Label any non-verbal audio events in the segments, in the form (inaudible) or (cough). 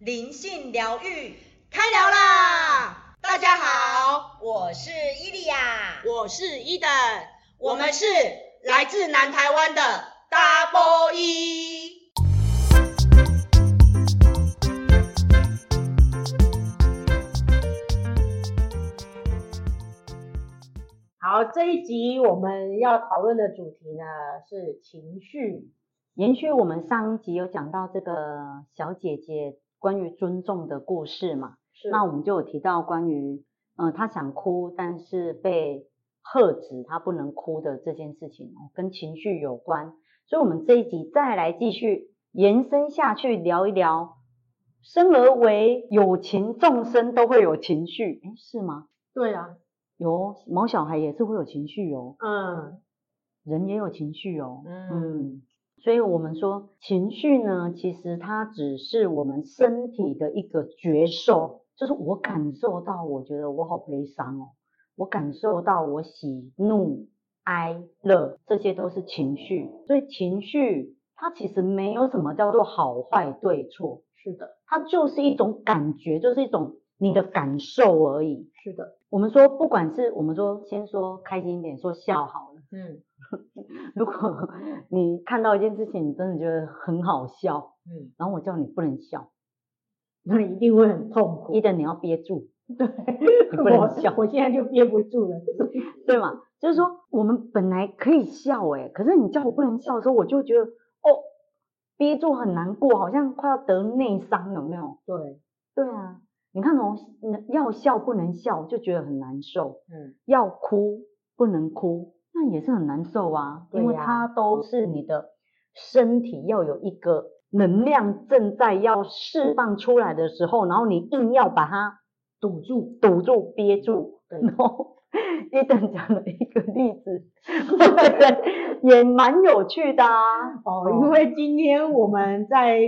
灵性疗愈开聊啦！大家好，我是伊利亚，我是伊登，我们是来自南台湾的 Double E。好，这一集我们要讨论的主题呢是情绪。延续我们上一集有讲到这个小姐姐关于尊重的故事嘛，是。那我们就有提到关于，嗯，他想哭，但是被喝止，他不能哭的这件事情哦，跟情绪有关。所以，我们这一集再来继续延伸下去聊一聊，生而为有情众生都会有情绪，诶，是吗？对啊。有毛小孩也是会有情绪哦，嗯，人也有情绪哦，嗯，嗯，所以我们说情绪呢，其实它只是我们身体的一个觉受，就是我感受到，我觉得我好悲伤哦，我感受到我喜怒哀乐，这些都是情绪，所以情绪它其实没有什么叫做好坏对错，是的，它就是一种感觉，就是一种。你的感受而已。是的，我们说，不管是我们说，先说开心一点，说笑好了。嗯，(laughs) 如果你看到一件事情，你真的觉得很好笑，嗯，然后我叫你不能笑，(laughs) 那你一定会很痛苦。一定你要憋住，(laughs) 对，你不能笑我，我现在就憋不住了，对吗？就是说，我们本来可以笑哎，可是你叫我不能笑的时候，我就觉得哦，憋住很难过，好像快要得内伤，有没有？对，对啊。你看哦，要笑不能笑就觉得很难受，嗯，要哭不能哭，那也是很难受啊，因为它都是你的身体要有一个能量正在要释放出来的时候，然后你硬要把它堵住、堵住、憋住，对，然后 (laughs) 一等讲了一个例子，也蛮有趣的啊，(laughs) 哦，因为今天我们在。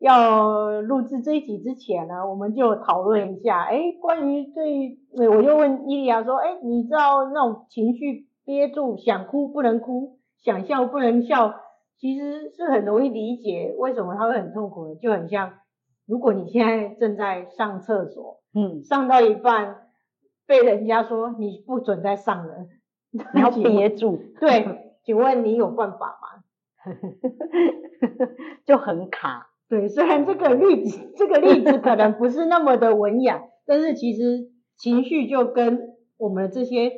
要录制这一集之前呢，我们就讨论一下，哎，关于对，我就问伊利亚说，哎，你知道那种情绪憋住，想哭不能哭，想笑不能笑，其实是很容易理解，为什么他会很痛苦的，就很像，如果你现在正在上厕所，嗯，上到一半，被人家说你不准再上了，(laughs) 你要憋住，对，请问你有办法吗？(laughs) 就很卡。对，虽然这个例子，这个例子可能不是那么的文雅，但是其实情绪就跟我们这些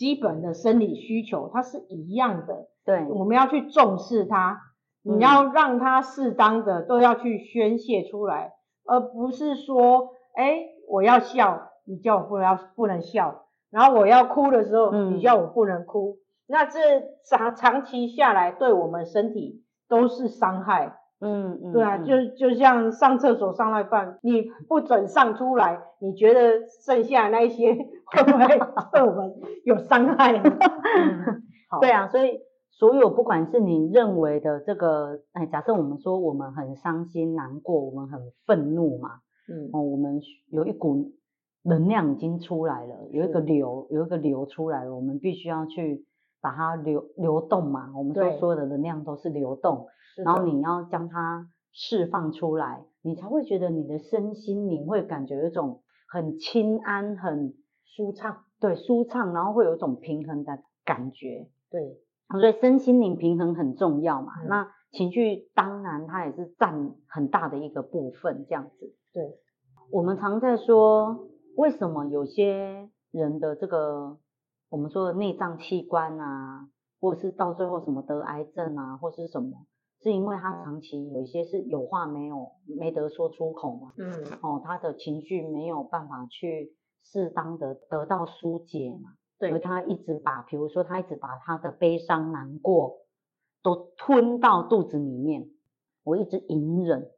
基本的生理需求，它是一样的。对，我们要去重视它，你要让它适当的都要去宣泄出来，嗯、而不是说，哎，我要笑，你叫我不能要不能笑，然后我要哭的时候，你叫我不能哭，嗯、那这长长期下来对我们身体都是伤害。嗯嗯，对啊，就就像上厕所上到一半，你不准上出来，你觉得剩下那一些会不会对我们有伤害？嗯，对啊，所以所有不管是你认为的这个，哎，假设我们说我们很伤心难过，我们很愤怒嘛，嗯，哦，我们有一股能量已经出来了，有一个流，有一个流出来了，我们必须要去把它流流动嘛。我们说所有的能量都是流动。然后你要将它释放出来，你才会觉得你的身心灵会感觉有一种很轻安、很舒畅，对，舒畅，然后会有一种平衡的感觉，对，所以身心灵平衡很重要嘛。嗯、那情绪当然它也是占很大的一个部分，这样子。对，我们常在说，为什么有些人的这个我们说的内脏器官啊，或者是到最后什么得癌症啊，或是什么？是因为他长期有一些是有话没有没得说出口嘛，嗯，哦，他的情绪没有办法去适当的得到疏解嘛，对，而他一直把，比如说他一直把他的悲伤难过都吞到肚子里面，我一直隐忍。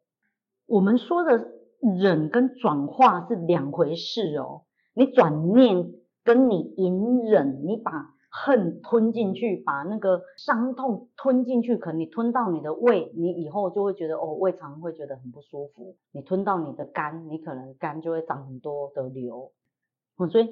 我们说的忍跟转化是两回事哦，你转念跟你隐忍，你把。恨吞进去，把那个伤痛吞进去，可能你吞到你的胃，你以后就会觉得哦，胃肠会觉得很不舒服。你吞到你的肝，你可能肝就会长很多的瘤。嗯，所以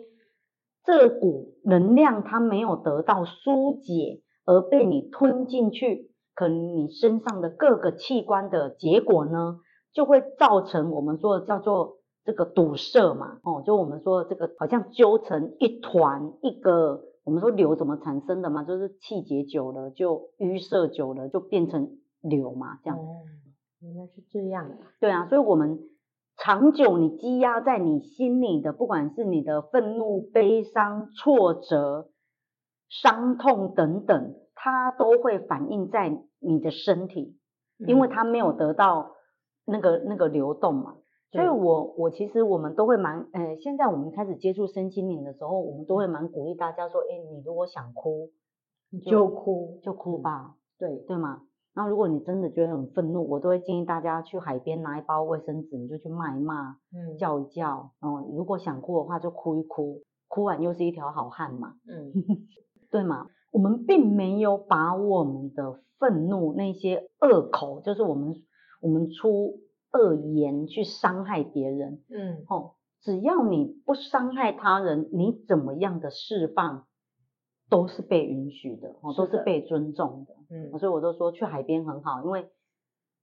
这股能量它没有得到疏解，而被你吞进去，可能你身上的各个器官的结果呢，就会造成我们说叫做这个堵塞嘛，哦，就我们说这个好像揪成一团一个，我们说瘤怎么产生的嘛，就是气结久了就淤塞久了就变成瘤嘛，这样。哦，原来是这样啊。对啊，所以我们长久你积压在你心里的，不管是你的愤怒、悲伤、挫折、伤痛等等，它都会反映在你的身体，因为它没有得到。那个那个流动嘛，所以我我其实我们都会蛮，呃，现在我们开始接触身心灵的时候，我们都会蛮鼓励大家说，哎，你如果想哭，就，就哭就哭吧，对对吗？然后如果你真的觉得很愤怒，我都会建议大家去海边拿一包卫生纸，你就去骂一骂，嗯，叫一叫，嗯，如果想哭的话就哭一哭，哭完又是一条好汉嘛，嗯，(laughs) 对吗？我们并没有把我们的愤怒那些恶口，就是我们。我们出恶言去伤害别人，嗯，哦，只要你不伤害他人，你怎么样的释放都是被允许的，哦，都是被尊重的，嗯，所以我都说去海边很好，因为。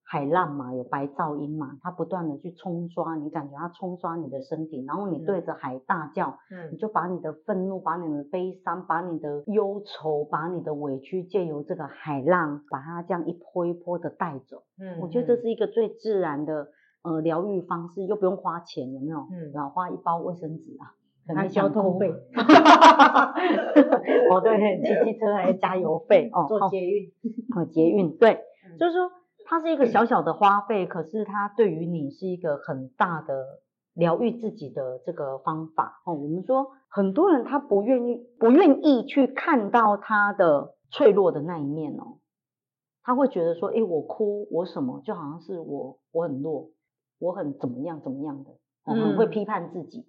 海浪嘛，有白噪音嘛，它不断的去冲刷，你感觉它冲刷你的身体，然后你对着海大叫，嗯，你就把你的愤怒、把你的悲伤、把你的忧愁、把你的委屈，借由这个海浪，把它这样一波一波的带走。嗯，我觉得这是一个最自然的呃疗愈方式，又不用花钱，有没有？嗯，然后花一包卫生纸啊，还交通费。哦，对，骑机车还要加油费哦，坐捷运，哦，捷运，对，嗯，就是说。它是一个小小的花费，可是它对于你是一个很大的疗愈自己的这个方法哦。我们说很多人他不愿意不愿意去看到他的脆弱的那一面哦，他会觉得说，诶，我哭我什么，就好像是我我很弱，我很怎么样怎么样的，我们会批判自己。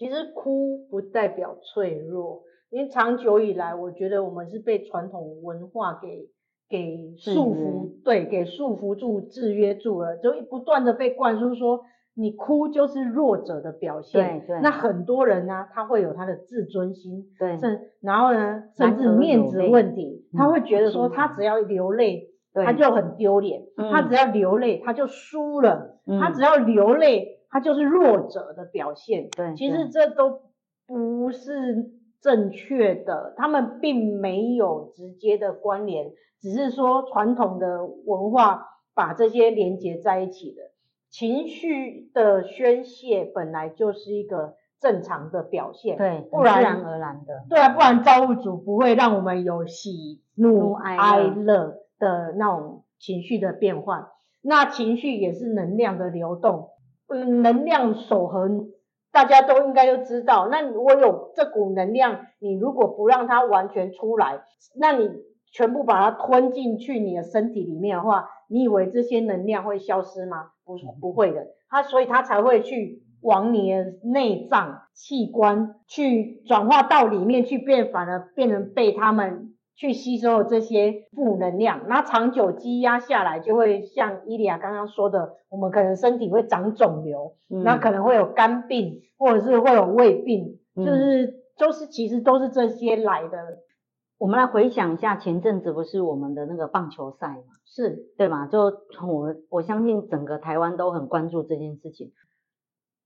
其实哭不代表脆弱，因为长久以来，我觉得我们是被传统文化给。给束缚，对，给束缚住、制约住了，就不断的被灌输说，你哭就是弱者的表现。对对。那很多人呢，他会有他的自尊心，对，甚然后呢，甚至面子问题，他会觉得说，他只要流泪，他就很丢脸；他只要流泪，他就输了；他只要流泪，他就是弱者的表现。对，其实这都不是正确的，他们并没有直接的关联。只是说传统的文化把这些连接在一起的，情绪的宣泄本来就是一个正常的表现，对，不然自然而然的，对啊，不然造物主不会让我们有喜怒哀乐的那种情绪的变换。那情绪也是能量的流动，嗯，能量守恒，大家都应该都知道。那如果有这股能量，你如果不让它完全出来，那你。全部把它吞进去你的身体里面的话，你以为这些能量会消失吗？不，不会的。它所以它才会去往你的内脏器官去转化到里面去变，反而变成被他们去吸收这些负能量。那长久积压下来，就会像伊利亚刚刚说的，我们可能身体会长肿瘤，嗯、那可能会有肝病，或者是会有胃病，嗯、就是都是其实都是这些来的。我们来回想一下，前阵子不是我们的那个棒球赛嘛？是对嘛？就我我相信整个台湾都很关注这件事情。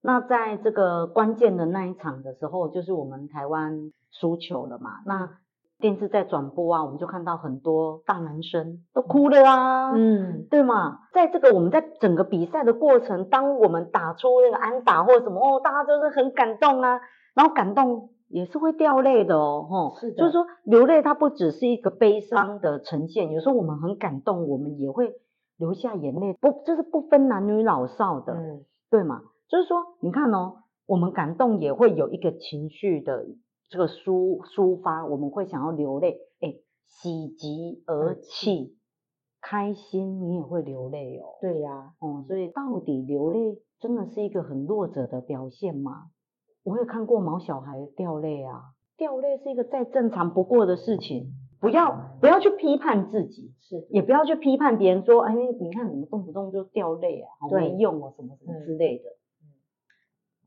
那在这个关键的那一场的时候，就是我们台湾输球了嘛？那电视在转播啊，我们就看到很多大男生都哭了啊，嗯，对嘛？在这个我们在整个比赛的过程，当我们打出那个安打或者什么哦，大家都是很感动啊，然后感动。也是会掉泪的哦，吼，是的，就是说流泪它不只是一个悲伤的呈现，有时候我们很感动，我们也会流下眼泪，不，就是不分男女老少的，嗯，对嘛？就是说，你看哦，我们感动也会有一个情绪的这个抒抒发，我们会想要流泪，哎，喜极而泣，开心你也会流泪哦，对呀，哦，所以到底流泪真的是一个很弱者的表现吗？我也看过毛小孩掉泪啊，掉泪是一个再正常不过的事情，不要不要去批判自己，是，也不要去批判别人说，哎，你看怎么动不动就掉泪啊，好没用啊，什么什么之类的。嗯，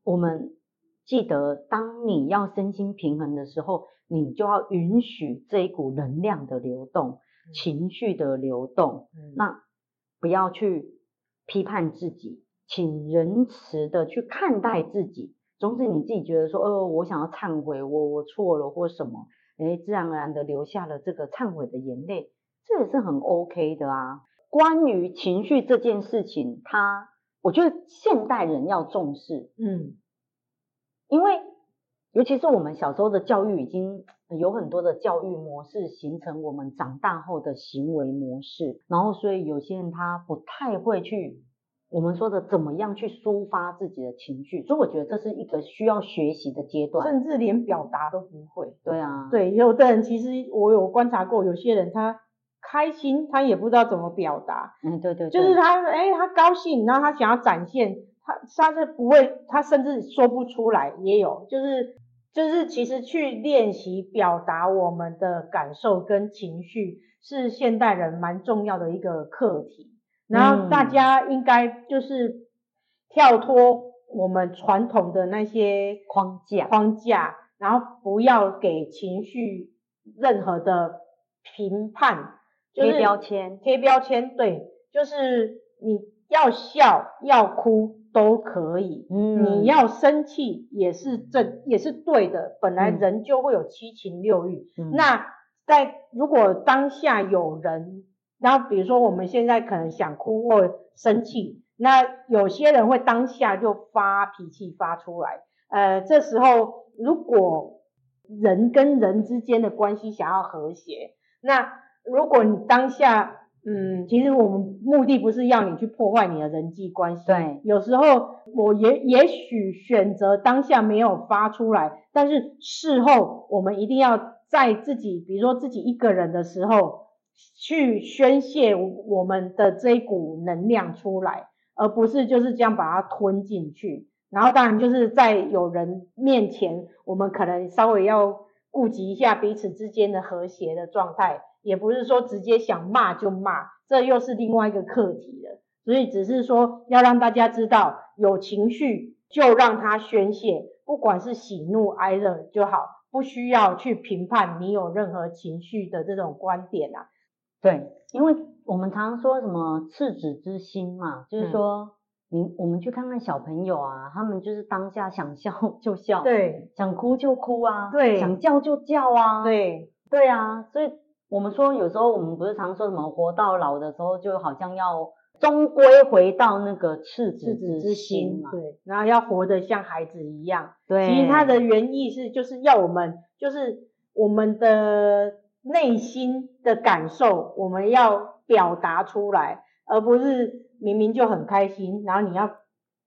我们记得，当你要身心平衡的时候，你就要允许这一股能量的流动，情绪的流动，那不要去批判自己，请仁慈的去看待自己。总之你自己觉得说，呃，我想要忏悔，我我错了或什么，诶，自然而然的流下了这个忏悔的眼泪，这也是很 OK 的啊。关于情绪这件事情，它我觉得现代人要重视，嗯，因为尤其是我们小时候的教育，已经有很多的教育模式形成我们长大后的行为模式，然后所以有些人他不太会去。我们说的怎么样去抒发自己的情绪，所以我觉得这是一个需要学习的阶段，甚至连表达都不会。对啊，对，有的人其实我有观察过，有些人他开心，他也不知道怎么表达。嗯，对对，对，就是他，哎，他高兴，然后他想要展现，他他是不会，他甚至说不出来，也有，就是就是其实去练习表达我们的感受跟情绪，是现代人蛮重要的一个课题。然后大家应该就是跳脱我们传统的那些框架。框架，然后不要给情绪任何的评判，贴标签，贴标签，对，就是你要笑要哭都可以，嗯，你要生气也是正也是对的，本来人就会有七情六欲，嗯，那在如果当下有人。然后比如说我们现在可能想哭或生气，那有些人会当下就发脾气发出来。呃，这时候如果人跟人之间的关系想要和谐，那如果你当下，嗯，其实我们目的不是要你去破坏你的人际关系。对，有时候我也也许选择当下没有发出来，但是事后我们一定要在自己，比如说自己一个人的时候。去宣泄我们的这一股能量出来，而不是就是这样把它吞进去。然后当然就是在有人面前，我们可能稍微要顾及一下彼此之间的和谐的状态，也不是说直接想骂就骂，这又是另外一个课题了。所以只是说要让大家知道，有情绪就让它宣泄，不管是喜怒哀乐就好，不需要去评判你有任何情绪的这种观点啊。对，因为我们常常说什么赤子之心嘛，就是说，你、嗯、我们去看看小朋友啊，他们就是当下想笑 (laughs) 就笑，对，想哭就哭啊，对，想叫就叫啊，对，对啊，所以我们说有时候我们不是常说什么活到老的时候，就好像要终归回到那个赤子之心嘛，对，然后要活得像孩子一样，对，其实它的原意是就是要我们，就是我们的。内心的感受，我们要表达出来，而不是明明就很开心，然后你要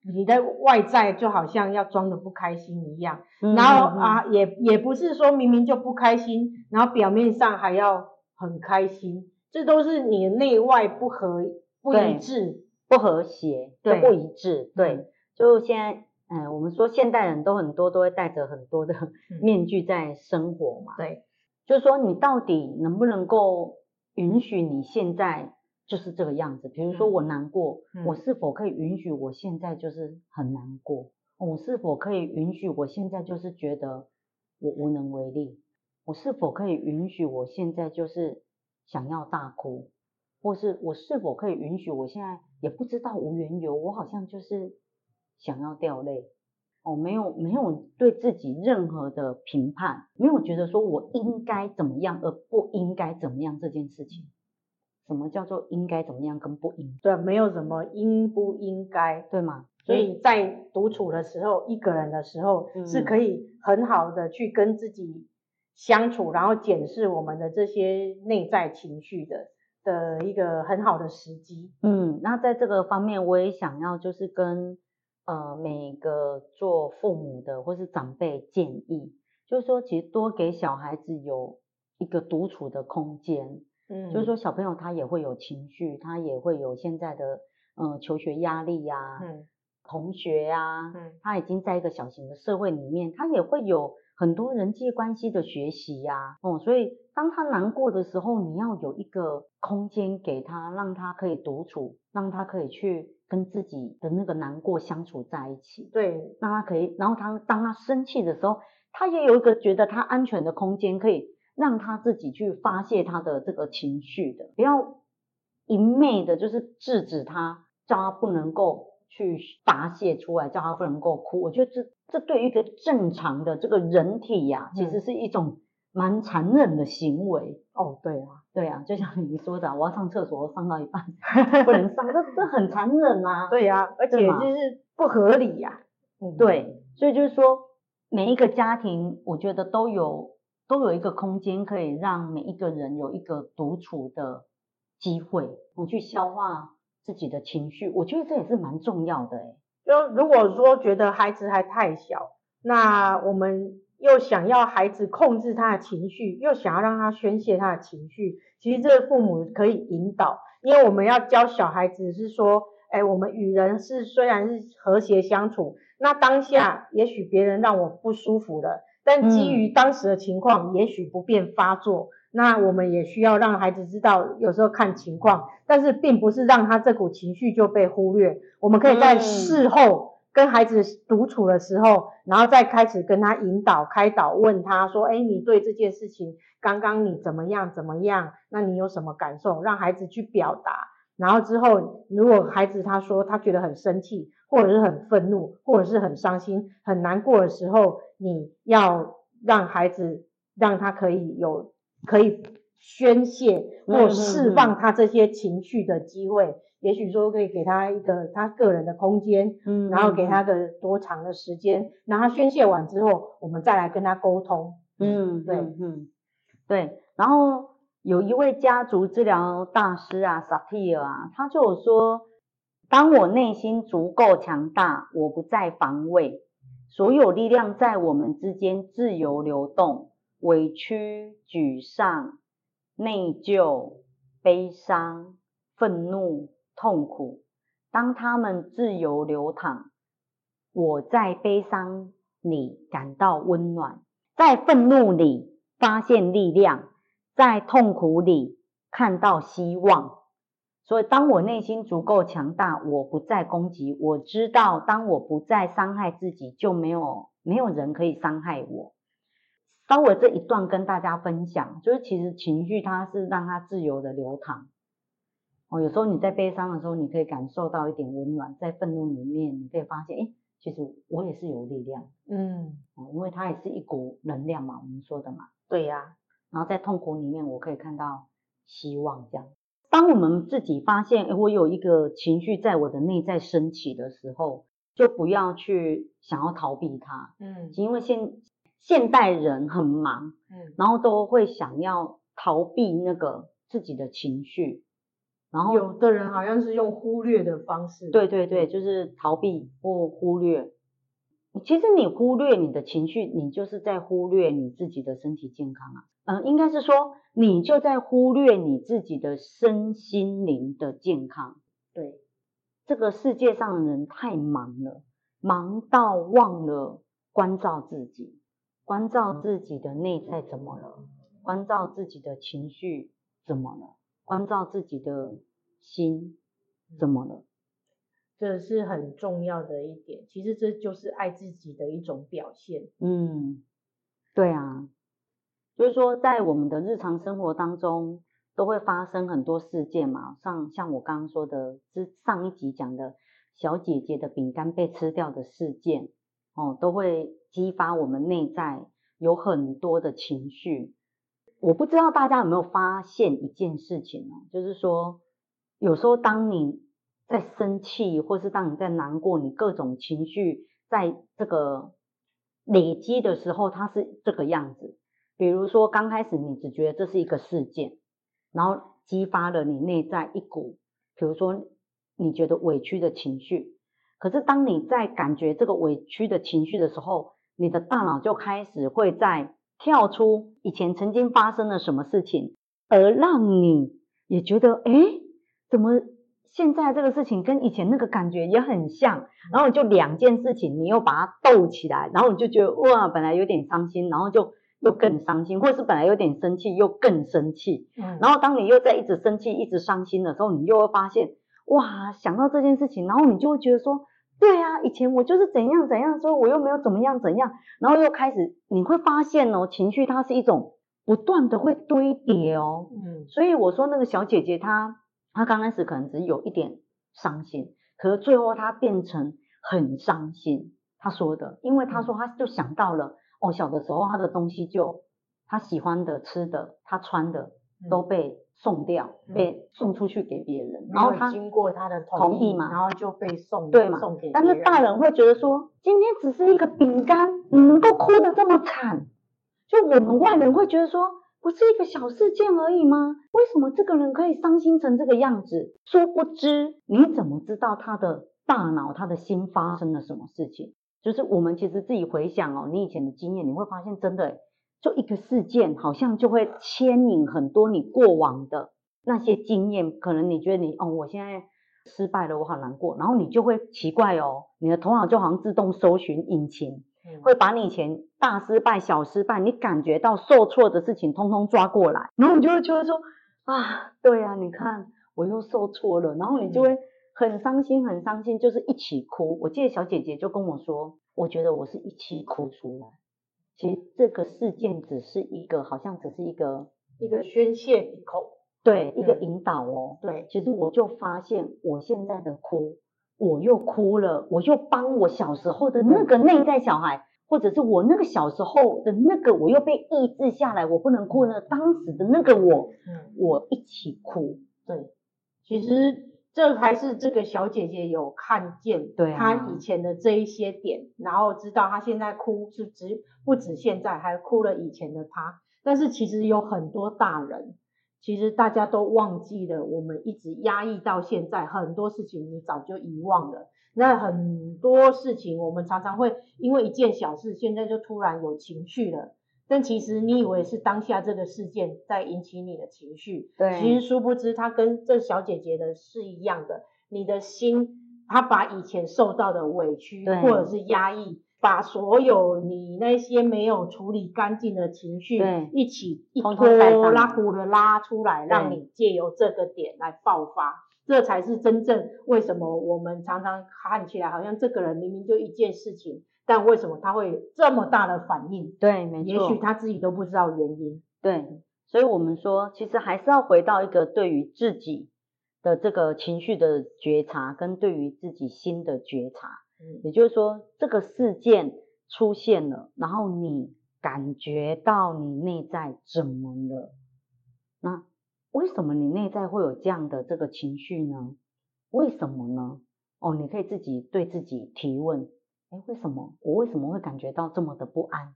你的外在就好像要装的不开心一样，嗯、然后啊，也也不是说明明就不开心，然后表面上还要很开心，这都是你的内外不合不一致、不和谐、对。不一致。对，就现在，嗯，我们说现代人都很多都会戴着很多的 (laughs) 面具在生活嘛，对。就是说，你到底能不能够允许你现在就是这个样子？比如说，我难过，嗯，我是否可以允许我现在就是很难过？我是否可以允许我现在就是觉得我无能为力？我是否可以允许我现在就是想要大哭？或是我是否可以允许我现在也不知道无缘由，我好像就是想要掉泪？哦，没有没有对自己任何的评判，没有觉得说我应该怎么样，而不应该怎么样这件事情。什么叫做应该怎么样跟不应？对，没有什么应不应该，对吗？所以在独处的时候，一个人的时候，是可以很好的去跟自己相处，然后检视我们的这些内在情绪的的一个很好的时机。嗯，那在这个方面，我也想要就是跟。呃，每个做父母的或是长辈建议，就是说，其实多给小孩子有一个独处的空间。嗯，就是说，小朋友他也会有情绪，他也会有现在的呃求学压力呀、啊，嗯，同学呀、啊，嗯，他已经在一个小型的社会里面，他也会有很多人际关系的学习呀、啊，哦、嗯，所以当他难过的时候，你要有一个空间给他，让他可以独处，让他可以去。跟自己的那个难过相处在一起，对，让他可以，然后他当他生气的时候，他也有一个觉得他安全的空间，可以让他自己去发泄他的这个情绪的，不要一昧的就是制止他，叫他不能够去发泄出来，叫他不能够哭。我觉得这这对于一个正常的这个人体呀、啊，其实是一种蛮残忍的行为。哦，对啊，对啊，就像你说的，我要上厕所，我上到一半不能上，这这很残忍啊。对呀、啊，而且就是不合理呀、啊。嗯，对，所以就是说，每一个家庭，我觉得都有都有一个空间，可以让每一个人有一个独处的机会，你去消化自己的情绪。我觉得这也是蛮重要的诶。就如果说觉得孩子还太小，那我们。又想要孩子控制他的情绪，又想要让他宣泄他的情绪，其实这个父母可以引导，因为我们要教小孩子是说，哎，我们与人是虽然是和谐相处，那当下也许别人让我不舒服了，但基于当时的情况，也许不便发作，那我们也需要让孩子知道，有时候看情况，但是并不是让他这股情绪就被忽略，我们可以在事后。跟孩子独处的时候，然后再开始跟他引导、开导，问他说：“哎，你对这件事情，刚刚你怎么样？怎么样？那你有什么感受？”让孩子去表达。然后之后，如果孩子他说他觉得很生气，或者是很愤怒，或者是很伤心、很难过的时候，你要让孩子让他可以有可以宣泄或释放他这些情绪的机会。也许说可以给他一个他个人的空间，嗯，然后给他个多长的时间，让他宣泄完之后，我们再来跟他沟通，嗯，对，嗯，对。然后有一位家族治疗大师啊，萨提尔啊，他就有说，当我内心足够强大，我不再防卫，所有力量在我们之间自由流动，委屈、沮丧、内疚、悲伤、愤怒。痛苦，当他们自由流淌，我在悲伤里感到温暖，在愤怒里发现力量，在痛苦里看到希望。所以，当我内心足够强大，我不再攻击。我知道，当我不再伤害自己，就没有没有人可以伤害我。稍微这一段跟大家分享，就是其实情绪它是让它自由的流淌。哦，有时候你在悲伤的时候，你可以感受到一点温暖；在愤怒里面，你可以发现，诶，其实我也是有力量。嗯，因为它也是一股能量嘛，我们说的嘛。对呀。然后在痛苦里面，我可以看到希望。这样，当我们自己发现，诶，我有一个情绪在我的内在升起的时候，就不要去想要逃避它。嗯，因为现现代人很忙，嗯，然后都会想要逃避那个自己的情绪。然后有的人好像是用忽略的方式，对对对，就是逃避或忽略。其实你忽略你的情绪，你就是在忽略你自己的身体健康啊。嗯，应该是说你就在忽略你自己的身心灵的健康。对，这个世界上的人太忙了，忙到忘了关照自己，关照自己的内在怎么了？关照自己的情绪怎么了？关照自己的心，怎么了？这是很重要的一点。其实这就是爱自己的一种表现。嗯，对啊，就是说在我们的日常生活当中，都会发生很多事件嘛。像像我刚刚说的，是上一集讲的小姐姐的饼干被吃掉的事件，哦，都会激发我们内在有很多的情绪。我不知道大家有没有发现一件事情呢？就是说，有时候当你在生气，或是当你在难过，你各种情绪在这个累积的时候，它是这个样子。比如说，刚开始你只觉得这是一个事件，然后激发了你内在一股，比如说你觉得委屈的情绪。可是当你在感觉这个委屈的情绪的时候，你的大脑就开始会在。跳出以前曾经发生了什么事情，而让你也觉得，哎，怎么现在这个事情跟以前那个感觉也很像，然后就两件事情，你又把它斗起来，然后你就觉得哇，本来有点伤心，然后就又更伤心，或是本来有点生气，又更生气，嗯，然后当你又在一直生气、一直伤心的时候，你又会发现，哇，想到这件事情，然后你就会觉得说。对啊，以前我就是怎样怎样说，我又没有怎么样怎样，然后又开始，你会发现哦，情绪它是一种不断的会堆叠哦，嗯，所以我说那个小姐姐她她刚开始可能只有一点伤心，可是最后她变成很伤心。她说的，因为她说她就想到了，哦，小的时候他的东西就他喜欢的、吃的、他穿的都被送掉，嗯、被送出去给别人，然后他经过他的同意嘛，然后就被送对嘛，送给人。但是大人会觉得说，今天只是一个饼干，你能够哭得这么惨？就我们外人会觉得说，不是一个小事件而已吗？为什么这个人可以伤心成这个样子？殊不知，你怎么知道他的大脑、他的心发生了什么事情？就是我们其实自己回想哦，你以前的经验，你会发现真的，就一个事件，好像就会牵引很多你过往的那些经验。可能你觉得你哦，我现在失败了，我好难过，然后你就会奇怪哦，你的头脑就好像自动搜寻引擎，会把你以前大失败、小失败，你感觉到受挫的事情，通通抓过来，然后你就会觉得说啊，对啊，你看我又受挫了，然后你就会。很伤心，很伤心，就是一起哭。我记得小姐姐就跟我说，我觉得我是一起哭出来。其实这个事件只是一个，好像只是一个一个宣泄口，对，一个引导哦。对，其实我就发现，我现在的哭，我又哭了，我又帮我小时候的那个内在小孩，或者是我那个小时候的那个，我又被抑制下来，我不能哭了。当时的那个我，嗯，我一起哭。对，其实。这还是这个小姐姐有看见，对她以前的这一些点，啊、然后知道她现在哭是只不止现在，还哭了以前的她。但是其实有很多大人，其实大家都忘记了，我们一直压抑到现在，很多事情你早就遗忘了。那很多事情我们常常会因为一件小事，现在就突然有情绪了。但其实你以为是当下这个事件在引起你的情绪，对，其实殊不知它跟这小姐姐的是一样的。你的心，她把以前受到的委屈或者是压抑，把所有你那些没有处理干净的情绪，一起一拖拉呼的拉出来，让你借由这个点来爆发。这才是真正为什么我们常常看起来好像这个人明明就一件事情。但为什么他会这么大的反应？对，没错。也许他自己都不知道原因。对，所以我们说，其实还是要回到一个对于自己的这个情绪的觉察，跟对于自己心的觉察。嗯，也就是说，这个事件出现了，然后你感觉到你内在怎么了？那为什么你内在会有这样的这个情绪呢？为什么呢？哦，你可以自己对自己提问。哎，为什么我为什么会感觉到这么的不安？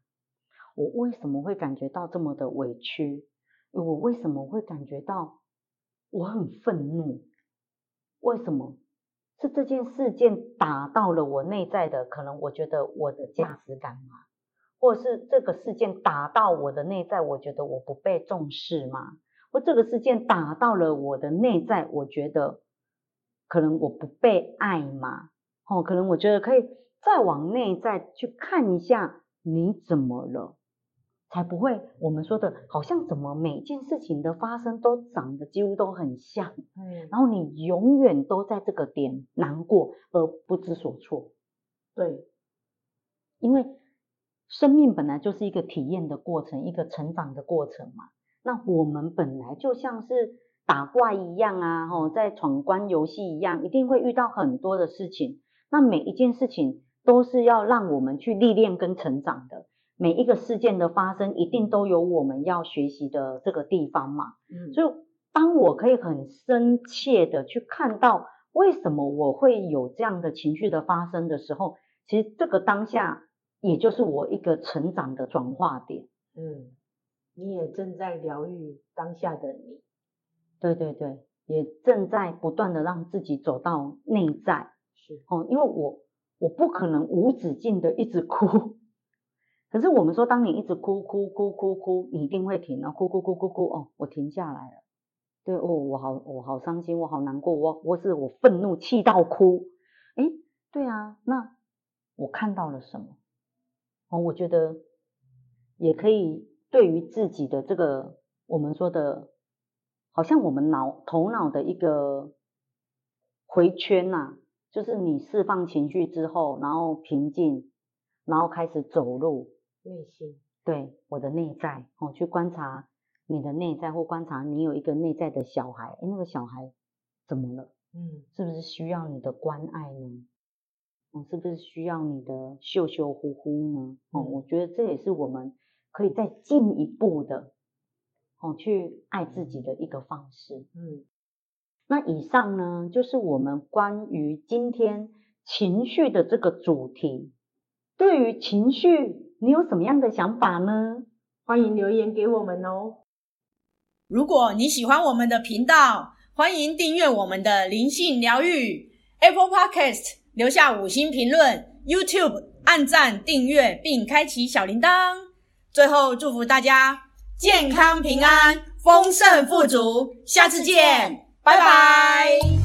我为什么会感觉到这么的委屈？我为什么会感觉到我很愤怒？为什么是这件事件打到了我内在的？可能我觉得我的价值感吗？或者是这个事件打到我的内在，我觉得我不被重视吗？或这个事件打到了我的内在，我觉得可能我不被爱吗？哦，可能我觉得可以。再往内在去看一下，你怎么了？才不会我们说的，好像怎么每件事情的发生都长得几乎都很像，嗯，然后你永远都在这个点难过而不知所措。对，因为生命本来就是一个体验的过程，一个成长的过程嘛。那我们本来就像是打怪一样啊，吼，在闯关游戏一样，一定会遇到很多的事情。那每一件事情。都是要让我们去历练跟成长的，每一个事件的发生，一定都有我们要学习的这个地方嘛。嗯，所以当我可以很深切的去看到为什么我会有这样的情绪的发生的时候，其实这个当下也就是我一个成长的转化点。嗯，你也正在疗愈当下的你。对对对，也正在不断的让自己走到内在。是哦，因为我。我不可能无止境的一直哭，可是我们说，当你一直哭哭哭哭哭，你一定会停啊，哭哭哭哭哭，哦，我停下来了，对，哦，我好，我好伤心，我好难过，我我是我愤怒气到哭，诶，对啊，那我看到了什么？哦，我觉得也可以对于自己的这个我们说的，好像我们脑头脑的一个回圈呐、啊。就是你释放情绪之后，然后平静，然后开始走路，内心，对，我的内在，哦，去观察你的内在，或观察你有一个内在的小孩，诶，那个小孩怎么了？嗯，是不是需要你的关爱呢？嗯，是不是需要你的秀秀呼呼呢？哦、嗯，我觉得这也是我们可以再进一步的，哦，去爱自己的一个方式。嗯，那以上呢，就是我们关于今天情绪的这个主题。对于情绪，你有什么样的想法呢？欢迎留言给我们哦。如果你喜欢我们的频道，欢迎订阅我们的灵性疗愈 Apple Podcast，留下五星评论，YouTube 按赞订阅并开启小铃铛。最后祝福大家健康平安、丰盛富足，下次见，拜拜。